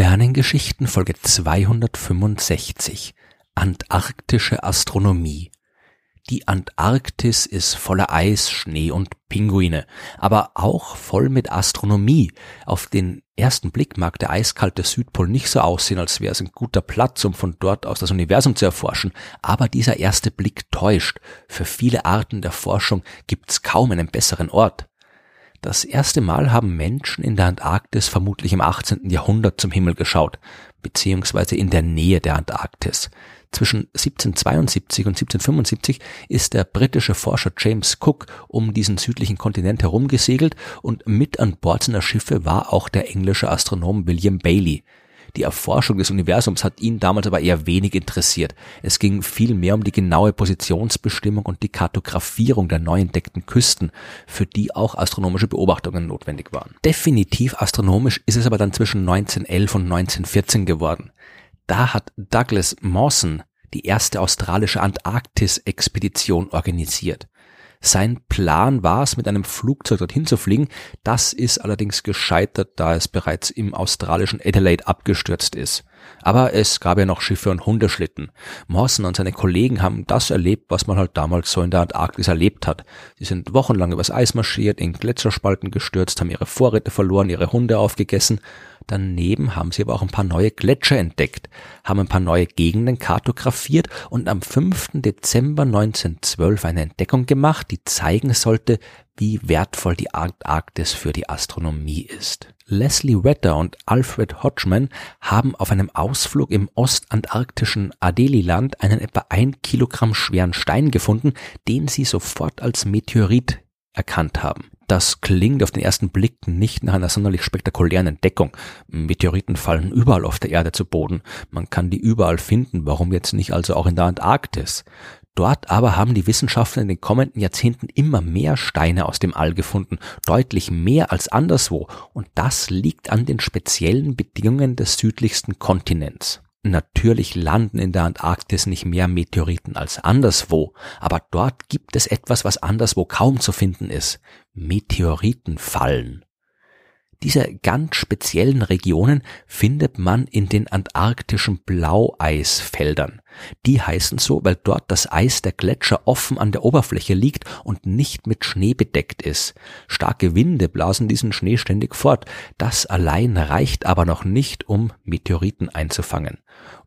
Sternengeschichten Folge 265 Antarktische Astronomie Die Antarktis ist voller Eis, Schnee und Pinguine, aber auch voll mit Astronomie. Auf den ersten Blick mag der eiskalte Südpol nicht so aussehen, als wäre es ein guter Platz, um von dort aus das Universum zu erforschen, aber dieser erste Blick täuscht. Für viele Arten der Forschung gibt's kaum einen besseren Ort. Das erste Mal haben Menschen in der Antarktis vermutlich im 18. Jahrhundert zum Himmel geschaut, beziehungsweise in der Nähe der Antarktis. Zwischen 1772 und 1775 ist der britische Forscher James Cook um diesen südlichen Kontinent herumgesegelt und mit an Bord seiner Schiffe war auch der englische Astronom William Bailey. Die Erforschung des Universums hat ihn damals aber eher wenig interessiert. Es ging viel mehr um die genaue Positionsbestimmung und die Kartografierung der neu entdeckten Küsten, für die auch astronomische Beobachtungen notwendig waren. Definitiv astronomisch ist es aber dann zwischen 1911 und 1914 geworden. Da hat Douglas Mawson die erste australische Antarktis-Expedition organisiert. Sein Plan war es, mit einem Flugzeug dorthin zu fliegen. Das ist allerdings gescheitert, da es bereits im australischen Adelaide abgestürzt ist. Aber es gab ja noch Schiffe und Hundeschlitten. Mawson und seine Kollegen haben das erlebt, was man halt damals so in der Antarktis erlebt hat. Sie sind wochenlang übers Eis marschiert, in Gletscherspalten gestürzt, haben ihre Vorräte verloren, ihre Hunde aufgegessen Daneben haben sie aber auch ein paar neue Gletscher entdeckt, haben ein paar neue Gegenden kartografiert und am 5. Dezember 1912 eine Entdeckung gemacht, die zeigen sollte, wie wertvoll die Antarktis für die Astronomie ist. Leslie Wetter und Alfred Hodgman haben auf einem Ausflug im ostantarktischen Adeliland einen etwa ein Kilogramm schweren Stein gefunden, den sie sofort als Meteorit erkannt haben. Das klingt auf den ersten Blick nicht nach einer sonderlich spektakulären Entdeckung. Meteoriten fallen überall auf der Erde zu Boden. Man kann die überall finden. Warum jetzt nicht also auch in der Antarktis? Dort aber haben die Wissenschaftler in den kommenden Jahrzehnten immer mehr Steine aus dem All gefunden, deutlich mehr als anderswo, und das liegt an den speziellen Bedingungen des südlichsten Kontinents. Natürlich landen in der Antarktis nicht mehr Meteoriten als anderswo, aber dort gibt es etwas, was anderswo kaum zu finden ist. Meteoritenfallen. Diese ganz speziellen Regionen findet man in den antarktischen Blaueisfeldern. Die heißen so, weil dort das Eis der Gletscher offen an der Oberfläche liegt und nicht mit Schnee bedeckt ist. Starke Winde blasen diesen Schnee ständig fort. Das allein reicht aber noch nicht, um Meteoriten einzufangen.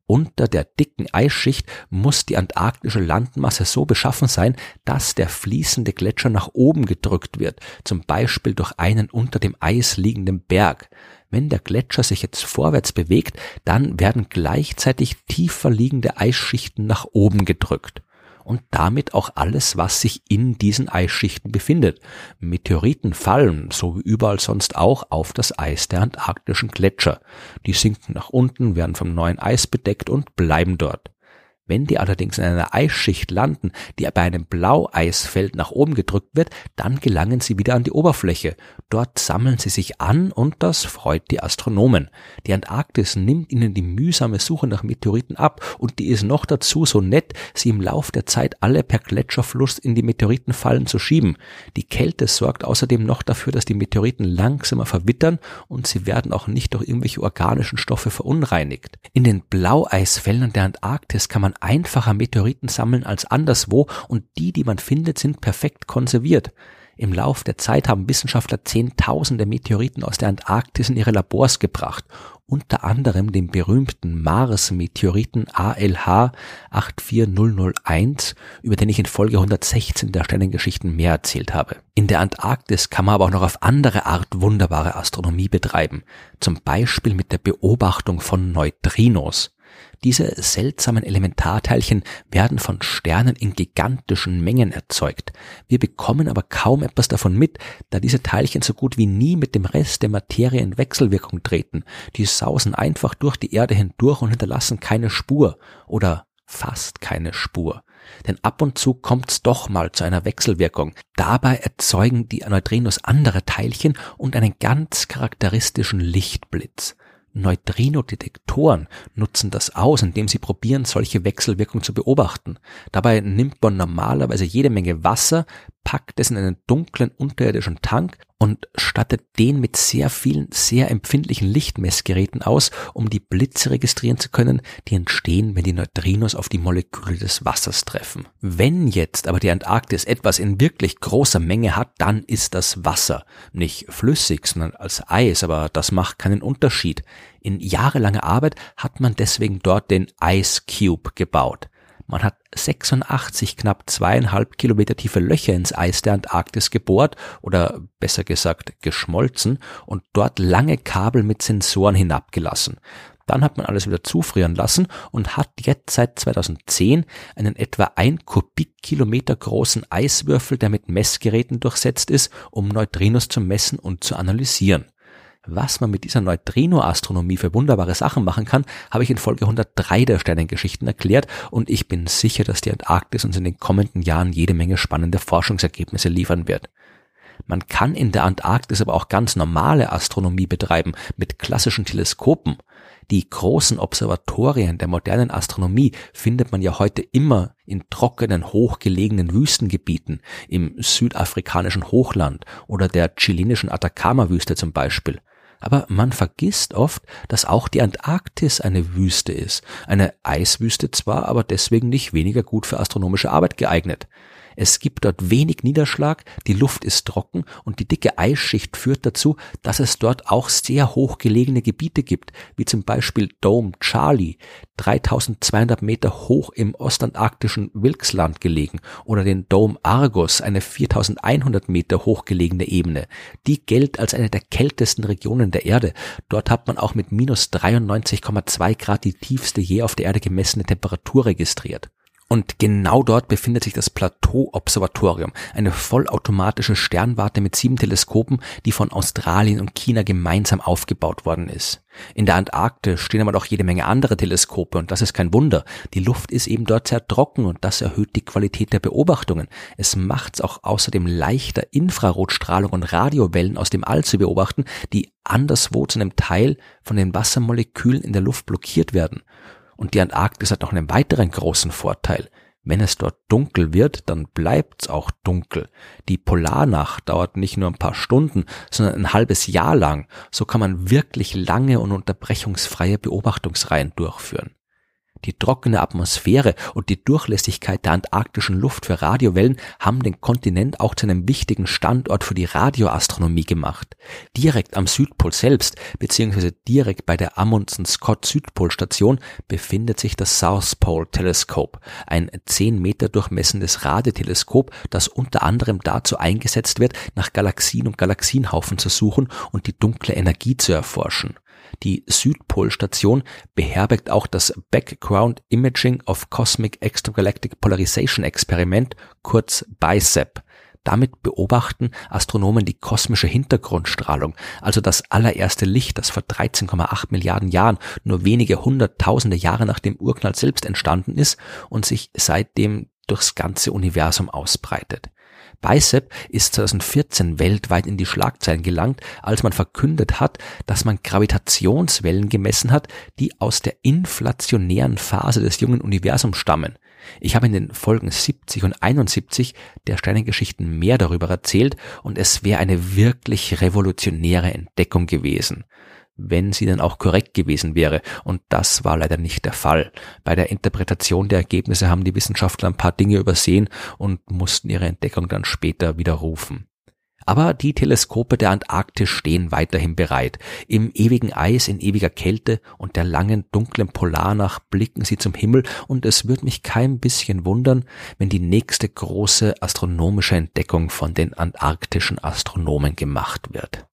Unter der dicken Eisschicht muss die antarktische Landmasse so beschaffen sein, dass der fließende Gletscher nach oben gedrückt wird, zum Beispiel durch einen unter dem Eis liegenden Berg. Wenn der Gletscher sich jetzt vorwärts bewegt, dann werden gleichzeitig tiefer liegende Eisschichten nach oben gedrückt und damit auch alles, was sich in diesen Eisschichten befindet. Meteoriten fallen, so wie überall sonst auch, auf das Eis der antarktischen Gletscher. Die sinken nach unten, werden vom neuen Eis bedeckt und bleiben dort. Wenn die allerdings in einer Eisschicht landen, die bei einem Blaueisfeld nach oben gedrückt wird, dann gelangen sie wieder an die Oberfläche. Dort sammeln sie sich an und das freut die Astronomen. Die Antarktis nimmt ihnen die mühsame Suche nach Meteoriten ab und die ist noch dazu so nett, sie im Lauf der Zeit alle per Gletscherfluss in die Meteoritenfallen zu schieben. Die Kälte sorgt außerdem noch dafür, dass die Meteoriten langsamer verwittern und sie werden auch nicht durch irgendwelche organischen Stoffe verunreinigt. In den Blaueisfeldern der Antarktis kann man man einfacher Meteoriten sammeln als anderswo und die, die man findet, sind perfekt konserviert. Im Lauf der Zeit haben Wissenschaftler Zehntausende Meteoriten aus der Antarktis in ihre Labors gebracht, unter anderem den berühmten Mars-Meteoriten ALH 84001, über den ich in Folge 116 der Sternengeschichten mehr erzählt habe. In der Antarktis kann man aber auch noch auf andere Art wunderbare Astronomie betreiben, zum Beispiel mit der Beobachtung von Neutrinos. Diese seltsamen Elementarteilchen werden von Sternen in gigantischen Mengen erzeugt. Wir bekommen aber kaum etwas davon mit, da diese Teilchen so gut wie nie mit dem Rest der Materie in Wechselwirkung treten. Die sausen einfach durch die Erde hindurch und hinterlassen keine Spur oder fast keine Spur. Denn ab und zu kommt's doch mal zu einer Wechselwirkung. Dabei erzeugen die Neutrinos andere Teilchen und einen ganz charakteristischen Lichtblitz. Neutrino-Detektoren nutzen das aus, indem sie probieren, solche Wechselwirkungen zu beobachten. Dabei nimmt man normalerweise jede Menge Wasser, packt es in einen dunklen unterirdischen Tank und stattet den mit sehr vielen, sehr empfindlichen Lichtmessgeräten aus, um die Blitze registrieren zu können, die entstehen, wenn die Neutrinos auf die Moleküle des Wassers treffen. Wenn jetzt aber die Antarktis etwas in wirklich großer Menge hat, dann ist das Wasser. Nicht flüssig, sondern als Eis, aber das macht keinen Unterschied. In jahrelanger Arbeit hat man deswegen dort den Ice Cube gebaut. Man hat 86 knapp zweieinhalb Kilometer tiefe Löcher ins Eis der Antarktis gebohrt oder besser gesagt geschmolzen und dort lange Kabel mit Sensoren hinabgelassen. Dann hat man alles wieder zufrieren lassen und hat jetzt seit 2010 einen etwa ein Kubikkilometer großen Eiswürfel, der mit Messgeräten durchsetzt ist, um Neutrinos zu messen und zu analysieren. Was man mit dieser Neutrino-Astronomie für wunderbare Sachen machen kann, habe ich in Folge 103 der Sternengeschichten erklärt und ich bin sicher, dass die Antarktis uns in den kommenden Jahren jede Menge spannende Forschungsergebnisse liefern wird. Man kann in der Antarktis aber auch ganz normale Astronomie betreiben mit klassischen Teleskopen. Die großen Observatorien der modernen Astronomie findet man ja heute immer in trockenen, hochgelegenen Wüstengebieten, im südafrikanischen Hochland oder der chilenischen Atacama-Wüste zum Beispiel. Aber man vergisst oft, dass auch die Antarktis eine Wüste ist. Eine Eiswüste zwar, aber deswegen nicht weniger gut für astronomische Arbeit geeignet. Es gibt dort wenig Niederschlag, die Luft ist trocken und die dicke Eisschicht führt dazu, dass es dort auch sehr hoch gelegene Gebiete gibt, wie zum Beispiel Dome Charlie, 3200 Meter hoch im ostantarktischen Wilkesland gelegen, oder den Dome Argus, eine 4100 Meter hoch gelegene Ebene. Die gilt als eine der kältesten Regionen der Erde. Dort hat man auch mit minus 93,2 Grad die tiefste je auf der Erde gemessene Temperatur registriert. Und genau dort befindet sich das Plateau-Observatorium, eine vollautomatische Sternwarte mit sieben Teleskopen, die von Australien und China gemeinsam aufgebaut worden ist. In der Antarktis stehen aber noch jede Menge andere Teleskope und das ist kein Wunder. Die Luft ist eben dort sehr trocken und das erhöht die Qualität der Beobachtungen. Es macht es auch außerdem leichter, Infrarotstrahlung und Radiowellen aus dem All zu beobachten, die anderswo zu einem Teil von den Wassermolekülen in der Luft blockiert werden. Und die Antarktis hat noch einen weiteren großen Vorteil. Wenn es dort dunkel wird, dann bleibt's auch dunkel. Die Polarnacht dauert nicht nur ein paar Stunden, sondern ein halbes Jahr lang. So kann man wirklich lange und unterbrechungsfreie Beobachtungsreihen durchführen. Die trockene Atmosphäre und die Durchlässigkeit der antarktischen Luft für Radiowellen haben den Kontinent auch zu einem wichtigen Standort für die Radioastronomie gemacht. Direkt am Südpol selbst, beziehungsweise direkt bei der Amundsen Scott Südpolstation, befindet sich das South Pole Telescope, ein 10 Meter durchmessendes Radioteleskop, das unter anderem dazu eingesetzt wird, nach Galaxien und Galaxienhaufen zu suchen und die dunkle Energie zu erforschen. Die Südpolstation beherbergt auch das Background Imaging of Cosmic Extragalactic Polarization Experiment, kurz BICEP. Damit beobachten Astronomen die kosmische Hintergrundstrahlung, also das allererste Licht, das vor 13,8 Milliarden Jahren nur wenige hunderttausende Jahre nach dem Urknall selbst entstanden ist und sich seitdem durchs ganze Universum ausbreitet. Bicep ist 2014 weltweit in die Schlagzeilen gelangt, als man verkündet hat, dass man Gravitationswellen gemessen hat, die aus der inflationären Phase des jungen Universums stammen. Ich habe in den Folgen 70 und 71 der Sternengeschichten mehr darüber erzählt und es wäre eine wirklich revolutionäre Entdeckung gewesen wenn sie dann auch korrekt gewesen wäre. Und das war leider nicht der Fall. Bei der Interpretation der Ergebnisse haben die Wissenschaftler ein paar Dinge übersehen und mussten ihre Entdeckung dann später widerrufen. Aber die Teleskope der Antarktis stehen weiterhin bereit. Im ewigen Eis, in ewiger Kälte und der langen dunklen Polarnacht blicken sie zum Himmel und es würde mich kein bisschen wundern, wenn die nächste große astronomische Entdeckung von den antarktischen Astronomen gemacht wird.